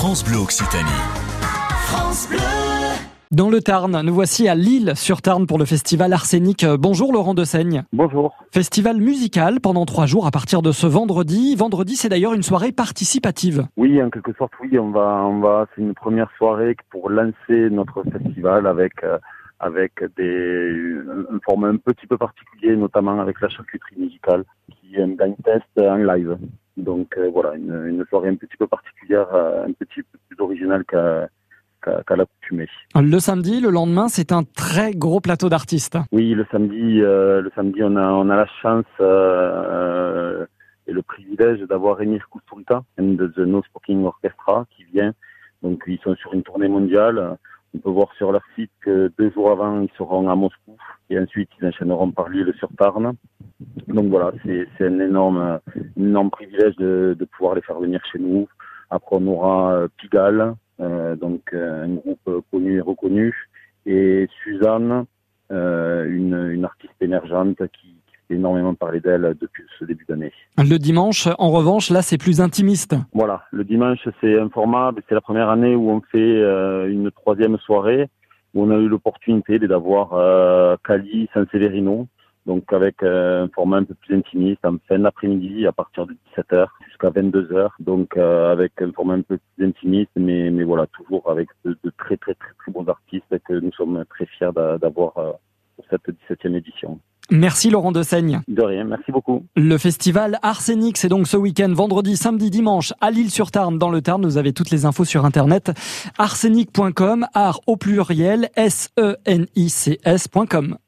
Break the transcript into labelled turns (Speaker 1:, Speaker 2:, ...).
Speaker 1: France Bleu Occitanie.
Speaker 2: France Bleu.
Speaker 3: Dans le Tarn, nous voici à Lille sur Tarn pour le festival Arsenic. Bonjour Laurent Dessaigne.
Speaker 4: Bonjour.
Speaker 3: Festival musical pendant trois jours à partir de ce vendredi. Vendredi, c'est d'ailleurs une soirée participative.
Speaker 4: Oui, en quelque sorte, oui, on va, on va, c'est une première soirée pour lancer notre festival avec, euh, avec des, un format un petit peu particulier, notamment avec la charcuterie musicale, qui est un blind test en live. Donc euh, voilà, une, une soirée un petit peu particulière, euh, un petit peu plus originale qu'à qu'à l'accoutumée.
Speaker 3: Le samedi, le lendemain, c'est un très gros plateau d'artistes.
Speaker 4: Oui, le samedi, euh, le samedi, on a, on a la chance euh, et le privilège d'avoir Emir Kusturica and the No Smoking Orchestra qui vient. Donc ils sont sur une tournée mondiale. On peut voir sur leur site que deux jours avant, ils seront à Moscou et ensuite ils enchaîneront par Lille sur Tarn. Donc voilà, c'est un énorme, privilège de, de pouvoir les faire venir chez nous. Après, on aura euh, Pigalle, euh, donc euh, un groupe connu et reconnu, et Suzanne, euh, une, une artiste émergente qui, fait énormément parler d'elle depuis ce début d'année.
Speaker 3: Le dimanche, en revanche, là, c'est plus intimiste.
Speaker 4: Voilà, le dimanche, c'est un format, c'est la première année où on fait euh, une troisième soirée, où on a eu l'opportunité d'avoir euh, Cali San-Severino, donc avec euh, un format un peu plus intimiste, en fin d'après-midi, à partir de 17h jusqu'à 22h, donc euh, avec un format un peu plus intimiste, mais, mais voilà, toujours avec de, de très très très très bons artistes que nous sommes très fiers d'a- d'avoir euh, pour cette 17e édition.
Speaker 3: Merci Laurent Dessaigne.
Speaker 4: De rien, merci beaucoup.
Speaker 3: Le festival Arsenic, c'est donc ce week-end, vendredi, samedi, dimanche, à Lille-sur-Tarn, dans le Tarn. Vous avez toutes les infos sur internet. arsenic.com, art au pluriel, S-E-N-I-C-S.com.